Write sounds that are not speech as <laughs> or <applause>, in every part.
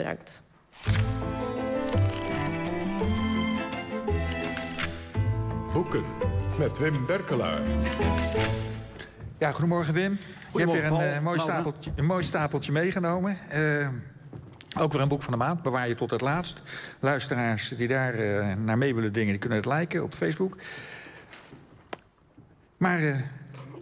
Bedankt. Boeken met Wim Berkelaar. Ja, goedemorgen Wim. Je hebt weer een, uh, mooi, stapeltje, een mooi stapeltje meegenomen. Uh, ook weer een boek van de maand, bewaar je tot het laatst. Luisteraars die daar uh, naar mee willen dingen, die kunnen het liken op Facebook. Maar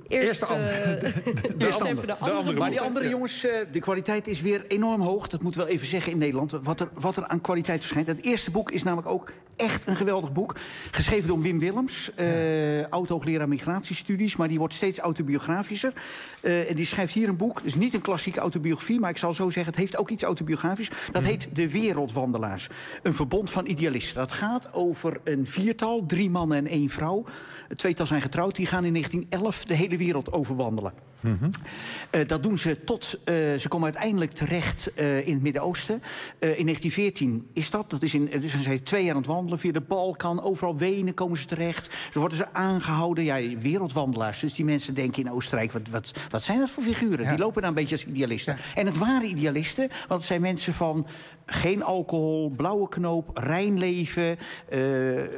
Eerst, Eerst <laughs> de andere. de, eerst andere. de andere. Maar die andere jongens, uh, de kwaliteit is weer enorm hoog. Dat moeten we wel even zeggen in Nederland. Wat er, wat er aan kwaliteit verschijnt. Het eerste boek is namelijk ook echt een geweldig boek. Geschreven door Wim Willems. Uh, oud-hoogleraar migratiestudies. Maar die wordt steeds autobiografischer. Uh, en die schrijft hier een boek. Het is niet een klassieke autobiografie. Maar ik zal zo zeggen, het heeft ook iets autobiografisch. Dat heet De Wereldwandelaars. Een verbond van idealisten. Dat gaat over een viertal. Drie mannen en één vrouw. Het tweetal zijn getrouwd. Die gaan in 1911 de hele wereld overwandelen. Mm -hmm. uh, dat doen ze tot... Uh, ze komen uiteindelijk terecht uh, in het Midden-Oosten. in 1914 is dat. dat is in, dus zijn ze twee jaar aan het wandelen. Via de Balkan, overal Wenen komen ze terecht. Zo worden ze aangehouden. Ja, wereldwandelaars. Dus die mensen denken in Oostenrijk... wat, wat, wat zijn dat voor figuren? Ja. Die lopen dan een beetje als idealisten. Ja. En het waren idealisten. Want het zijn mensen van geen alcohol, blauwe knoop, rein leven.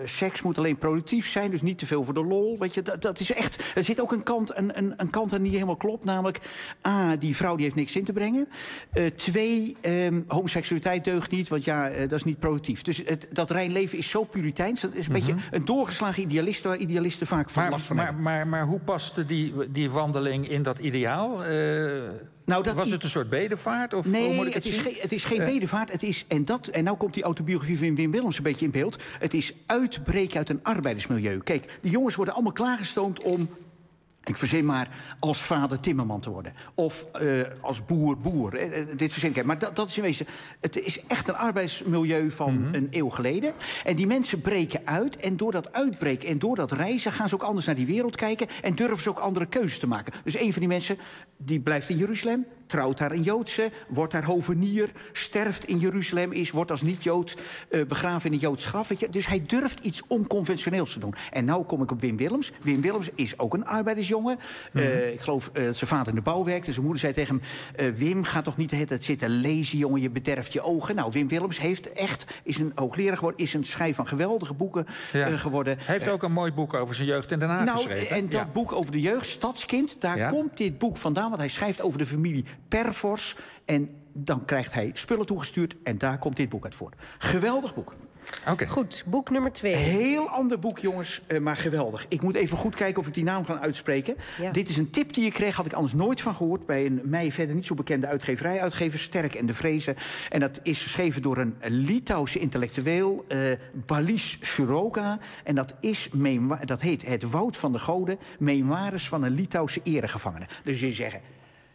seks moet alleen productief zijn. Dus niet te veel voor de lol. Weet je, dat, dat is echt... Er zit ook een kant, een, een, een kant aan die helemaal klopt. Namelijk, A, die vrouw die heeft niks in te brengen. Uh, twee, um, homoseksualiteit deugt niet, want ja, uh, dat is niet productief. Dus het, dat rein leven is zo puriteins. Dat is een mm -hmm. beetje een doorgeslagen idealist... waar idealisten vaak van maar, last van maar, hebben. Maar, maar, hoe paste die, die wandeling in dat ideaal? Uh, nou, dat was het een soort bedevaart? Of nee, hoe moet ik het, het, is het is geen bedevaart. Het is, en, dat, en nou komt die autobiografie van Wim Willems een beetje in beeld. Het is uitbreken uit een arbeidersmilieu. Kijk, die jongens worden allemaal klaargestoomd om ik verzin maar als vader timmerman te worden. Of uh, als boer boer. Uh, dit verzin ik. Maar dat, dat is in wezen... Het is echt een arbeidsmilieu van mm -hmm. een eeuw geleden. En die mensen breken uit. En door dat uitbreken en door dat reizen... gaan ze ook anders naar die wereld kijken. En durven ze ook andere keuzes te maken. Dus een van die mensen die blijft in Jeruzalem... trouwt daar een Joodse, wordt daar hovenier... sterft in Jeruzalem, is, wordt als niet-Jood uh, begraven in een Joods graf. Weet je? Dus hij durft iets onconventioneels te doen. En nou kom ik op Wim Willems. Wim Willems is ook een arbeidersjongen. Mm -hmm. uh, ik geloof uh, zijn vader in de bouw werkte. Zijn moeder zei tegen hem... Wim, ga toch niet het zitten lezen, jongen. Je bederft je ogen. Nou, Wim Willems heeft echt... is een hoogleraar geworden. Is een schrijf van geweldige boeken ja. geworden. Hij heeft ook een mooi boek over zijn jeugd in Den Haag nou, geschreven. En dat ja. boek over de jeugd, Stadskind... daar ja. komt dit boek vandaan. Want hij schrijft over de familie Pervors. En dan krijgt hij spullen toegestuurd. En daar komt dit boek uit voort. Geweldig boek. Okay. Goed, boek nummer twee. Heel ander boek, jongens, uh, maar geweldig. Ik moet even goed kijken of ik die naam kan uitspreken. Ja. Dit is een tip die ik kreeg, had ik anders nooit van gehoord... bij een mij verder niet zo bekende uitgeverij, uitgever Sterk en de Vrezen. En dat is geschreven door een Litouwse intellectueel, uh, Balis Suroka. En dat, is dat heet Het Woud van de Goden, memoires van een Litouwse eregevangene. Dus je zeggen...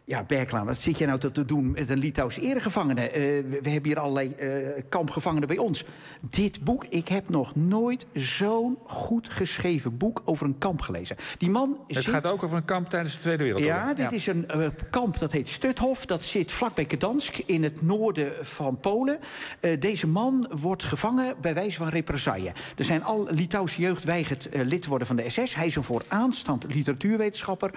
Ja, Berklaar, wat zit jij nou te doen met een Litouwse eregevangene? Uh, we, we, hebben hier allerlei uh, kampgevangenen bij ons. Dit boek, ik heb nog nooit zo'n goed geschreven boek over een kamp gelezen. Die man Het zit... gaat ook over een kamp tijdens de Tweede Wereldoorlog. Ja, dit ja. is een uh, kamp dat heet Stuthof. Dat zit vlakbij Gdansk in het noorden van Polen. deze man wordt gevangen bij wijze van represaille. Er zijn al Litouwse jeugd weigert lid te worden van de SS. Hij is een vooraanstaand literatuurwetenschapper,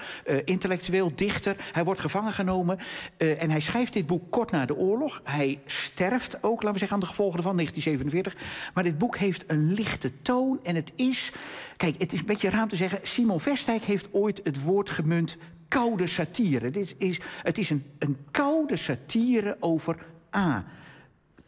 intellectueel, dichter. Hij wordt gevangen genomen. Uh, en hij schrijft dit boek kort na de oorlog. Hij sterft ook, laten we zeggen, aan de gevolgen van 1947. Maar dit boek heeft een lichte toon. En het is, kijk, het is een beetje raar te zeggen... Simon Vestijk heeft ooit het woord gemunt koude satire. Dit is, het is een, een koude satire over A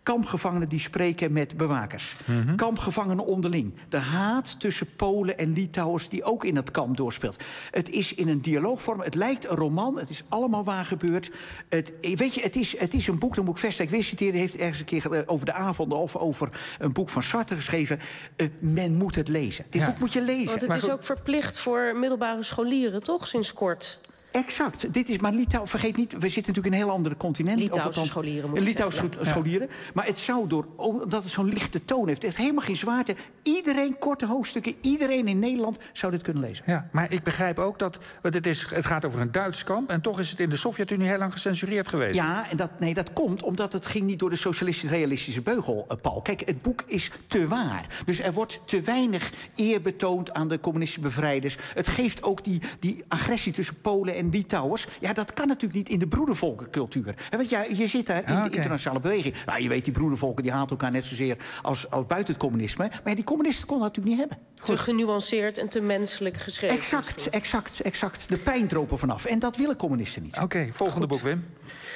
kampgevangenen die spreken met bewakers. Mm -hmm. Kampgevangenen onderling. De haat tussen Polen en Litouwers die ook in het kamp doorspeelt. Het is in een dialoogvorm. Het lijkt een roman. Het is allemaal waar gebeurd. Het, weet je, het is, het is een boek, dat moet ik Vestijk weer citeren... heeft ergens een keer over de avonden of over een boek van Sartre geschreven. Uh, men moet het lezen. Dit ja. boek moet je lezen. Want het maar is goed. ook verplicht voor middelbare scholieren, toch, sinds kort? Exact. Dit is, maar Litouw, vergeet niet, we zitten natuurlijk in een heel ander continent. Litouwse scholieren. Moet Litouwse zeggen, ja. scholieren. Maar het zou door, omdat het zo'n lichte toon heeft, het heeft helemaal geen zwaarte. Iedereen, korte hoofdstukken, iedereen in Nederland zou dit kunnen lezen. Ja, maar ik begrijp ook dat, want het, is, het gaat over een Duits kamp... en toch is het in de Sovjet-Unie heel lang gecensureerd geweest. Ja, en dat, nee, dat komt omdat het ging niet door de socialistisch-realistische beugel, uh, Paul. Kijk, het boek is te waar. Dus er wordt te weinig eer betoond aan de communistische bevrijders. Het geeft ook die, die agressie tussen Polen en Litouwers. Ja, dat kan natuurlijk niet in de broedervolkencultuur. Want ja, je zit daar in de internationale beweging. Nou, je weet, die broedervolken die haat elkaar net zozeer als, als buiten het communisme. Maar ja, die communisten konden dat natuurlijk niet hebben. Te genuanceerd en te menselijk geschreven. Exact, exact, exact. De pijn dropen vanaf. En dat willen communisten niet. Oké, volgende Goed. boek, Wim.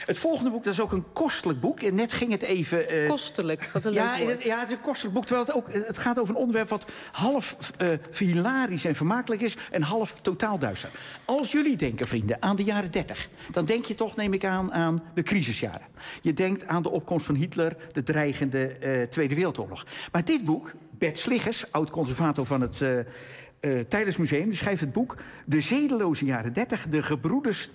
Het volgende boek, dat is ook een kostelijk boek. En net ging het even... eh, Kostelijk, wat een leuk ja, woord. het, ja, het is een kostelijk boek. Terwijl het ook het gaat over een onderwerp wat half eh hilarisch en vermakelijk is... en half totaal duister. Als jullie denken, aan de jaren 30... dan denk je toch, neem ik aan, aan de crisisjaren. Je denkt aan de opkomst van Hitler, de dreigende eh, Tweede Wereldoorlog. Maar dit boek, Bert Sliggers, oud-conservator van het... eh eh, Tijdensmuseum, schrijft het boek... De zedeloze jaren 30, de gebroeders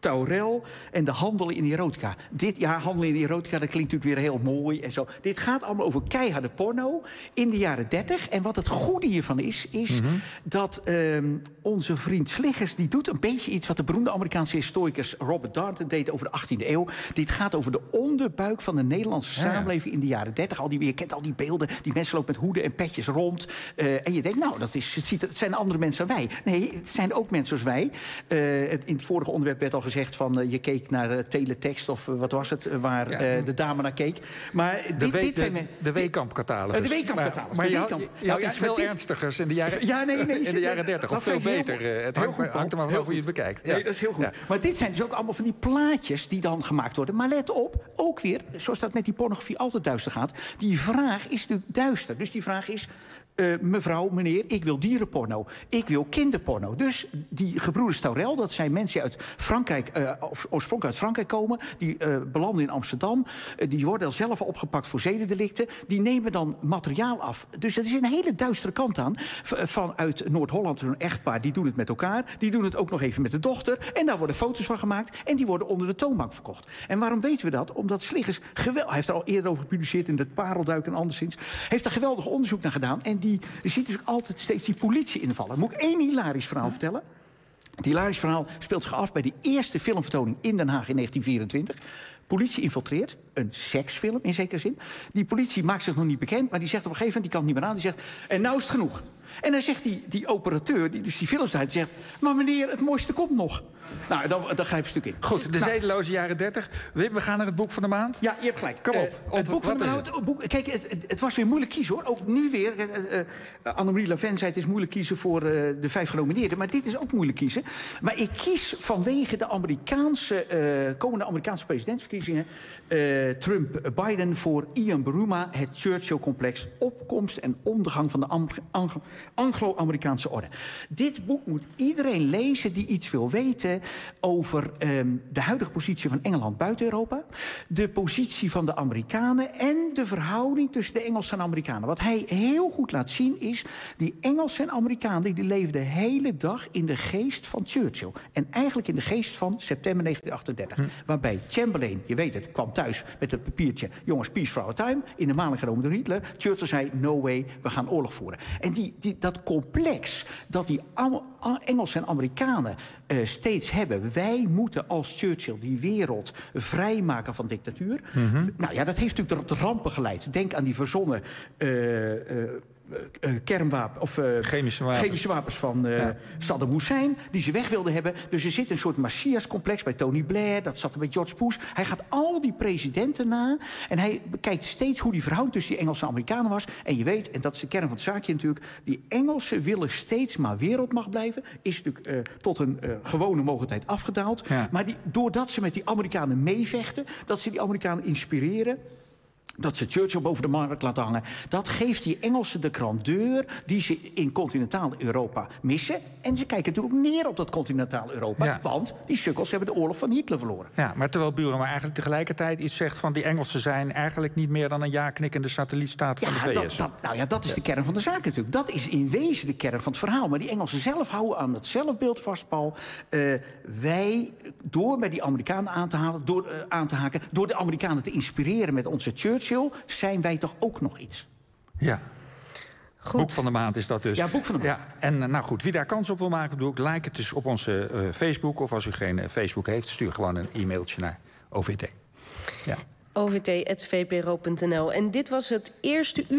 Taurel en de handel in erotica. Dit, ja, handel in erotica, dat klinkt natuurlijk weer heel mooi en zo. Dit gaat allemaal over keiharde porno in de jaren 30. En wat het goede hiervan is, is dat ehm, onze vriend Sliggers... die doet een beetje iets wat de beroemde Amerikaanse historicus Robert Darnton deed over de 18e eeuw. Dit gaat over de onderbuik van de Nederlandse Ja, samenleving in de jaren 30. Al die, je kent al die beelden, die mensen lopen met hoeden en petjes rond. Eh, en je denkt, nou, dat is, het, ziet, het zijn andere mensen dan wij. Nee, het zijn ook mensen zoals wij. Eh, het, in het vorige onderwerp werd al gezegd van... eh, je keek naar eh, teletext of eh, wat was het, waar Ja. de dame naar keek. Maar De, dit, dit zijn... de, me- de Weekamp-catalogus. De Weekamp-catalogus, Maar, de je, had, iets veel dit- ernstigers in de jaren, Ja, nee, nee. <laughs> in de jaren 30. Of veel heel beter. eh, Het Heel hangt, goed, maar- hangt er maar vanaf hoe je Heel het bekijkt. Nee, dat is heel goed. Maar dit zijn dus ook allemaal van die plaatjes die dan gemaakt worden. Maar let op, ook weer, zoals dat met die pornografie altijd duister gaat... die vraag is natuurlijk duister. Dus die vraag is... eh, mevrouw, meneer, ik wil dierenporno. Ik wil kinderporno. Dus die gebroeders Taurel, dat zijn mensen uit Frankrijk, eh, oorspronkelijk uit Frankrijk komen. Die eh, belanden in Amsterdam. Die worden zelf opgepakt voor zedendelicten. Die nemen dan materiaal af. Dus er is een hele duistere kant aan. Vanuit Noord-Holland, zo'n echtpaar, die doen het met elkaar. Die doen het ook nog even met de dochter. En daar worden foto's van gemaakt. En die worden onder de toonbank verkocht. En waarom weten we dat? Omdat Sliggers, gewel- hij heeft er al eerder over gepubliceerd in het Parelduik en anderszins. Heeft er geweldig onderzoek naar gedaan. En die, je ziet dus altijd steeds die politie invallen. Moet ik één hilarisch verhaal vertellen? Het hilarisch verhaal speelt zich af bij de eerste filmvertoning in Den Haag in 1924. Politie infiltreert, een seksfilm in zekere zin. Die politie maakt zich nog niet bekend, maar die zegt op een gegeven moment, die kan het niet meer aan, die zegt, en nou is het genoeg. En dan zegt die, die operateur, die dus die films uit, zegt, maar meneer, het mooiste komt nog. Nou, dan, dan grijp je een stuk in. Goed, de Nou, zedeloze jaren 30. Wim, we gaan naar het boek van de maand. ja, je hebt gelijk. Kom op, Eh, het boek van de het boek, Kijk, het, het, het was weer moeilijk kiezen hoor. Ook nu weer. eh, eh, Annemarie Laven zei het is moeilijk kiezen voor de vijf genomineerden. Maar dit is ook moeilijk kiezen. Maar ik kies vanwege de Amerikaanse, komende Amerikaanse presidentsverkiezingen... Trump-Biden voor Ian Bruma, het Churchill-complex... opkomst en ondergang van de Am- Anglo-Amerikaanse orde. Dit boek moet iedereen lezen die iets wil weten over ehm, de huidige positie van Engeland buiten Europa, de positie van de Amerikanen en de verhouding tussen de Engelsen en Amerikanen. Wat hij heel goed laat zien is, die Engelsen en Amerikanen die leven de hele dag in de geest van Churchill. En eigenlijk in de geest van september 1938. Waarbij Chamberlain, je weet het, kwam thuis met het papiertje, jongens, peace for our time, in de maling genomen door Hitler. Churchill zei, no way, we gaan oorlog voeren. En die, die, dat complex dat die Engelsen en Amerikanen eh, steeds hebben. Wij moeten als Churchill die wereld vrijmaken van dictatuur. Nou ja, dat heeft natuurlijk tot rampen geleid. Denk aan die verzonnen eh, eh, kernwapen of eh, Chemische wapens. chemische wapens van eh, Saddam Hussein, die ze weg wilden hebben. Dus er zit een soort Messias-complex bij Tony Blair, dat zat er bij George Bush. Hij gaat al die presidenten na en hij bekijkt steeds hoe die verhouding tussen die Engelsen en Amerikanen was. En je weet, en dat is de kern van het zaakje natuurlijk, die Engelsen willen steeds maar wereldmacht blijven. Is natuurlijk eh, tot een eh, gewone mogelijkheid afgedaald. Ja. Maar die, doordat ze met die Amerikanen meevechten, dat ze die Amerikanen inspireren. Dat ze Churchill boven de markt laten hangen. Dat geeft die Engelsen de grandeur die ze in continentaal Europa missen. En ze kijken natuurlijk ook neer op dat continentaal Europa. Ja. Want die sukkels hebben de oorlog van Hitler verloren. Ja, maar terwijl Buren maar eigenlijk tegelijkertijd iets zegt van... die Engelsen zijn eigenlijk niet meer dan een ja-knikkende satellietstaat van de VS. dat, dat, nou ja, dat is de kern van de zaak natuurlijk. Dat is in wezen de kern van het verhaal. Maar die Engelsen zelf houden aan het zelfbeeld vast, Paul. Eh, wij, door bij die Amerikanen aan te, halen, door, eh, aan te haken... door de Amerikanen te inspireren met onze Churchill... zijn wij toch ook nog iets. Ja. Goed. Boek van de maand is dat dus. Ja, boek van de maand. Ja, en eh, nou goed, wie daar kans op wil maken, doe ik. Like het dus op onze eh, Facebook. Of als u geen eh, Facebook heeft, stuur gewoon een e-mailtje naar OVT. Ja. ovt.vpro.nl. En dit was het eerste uur.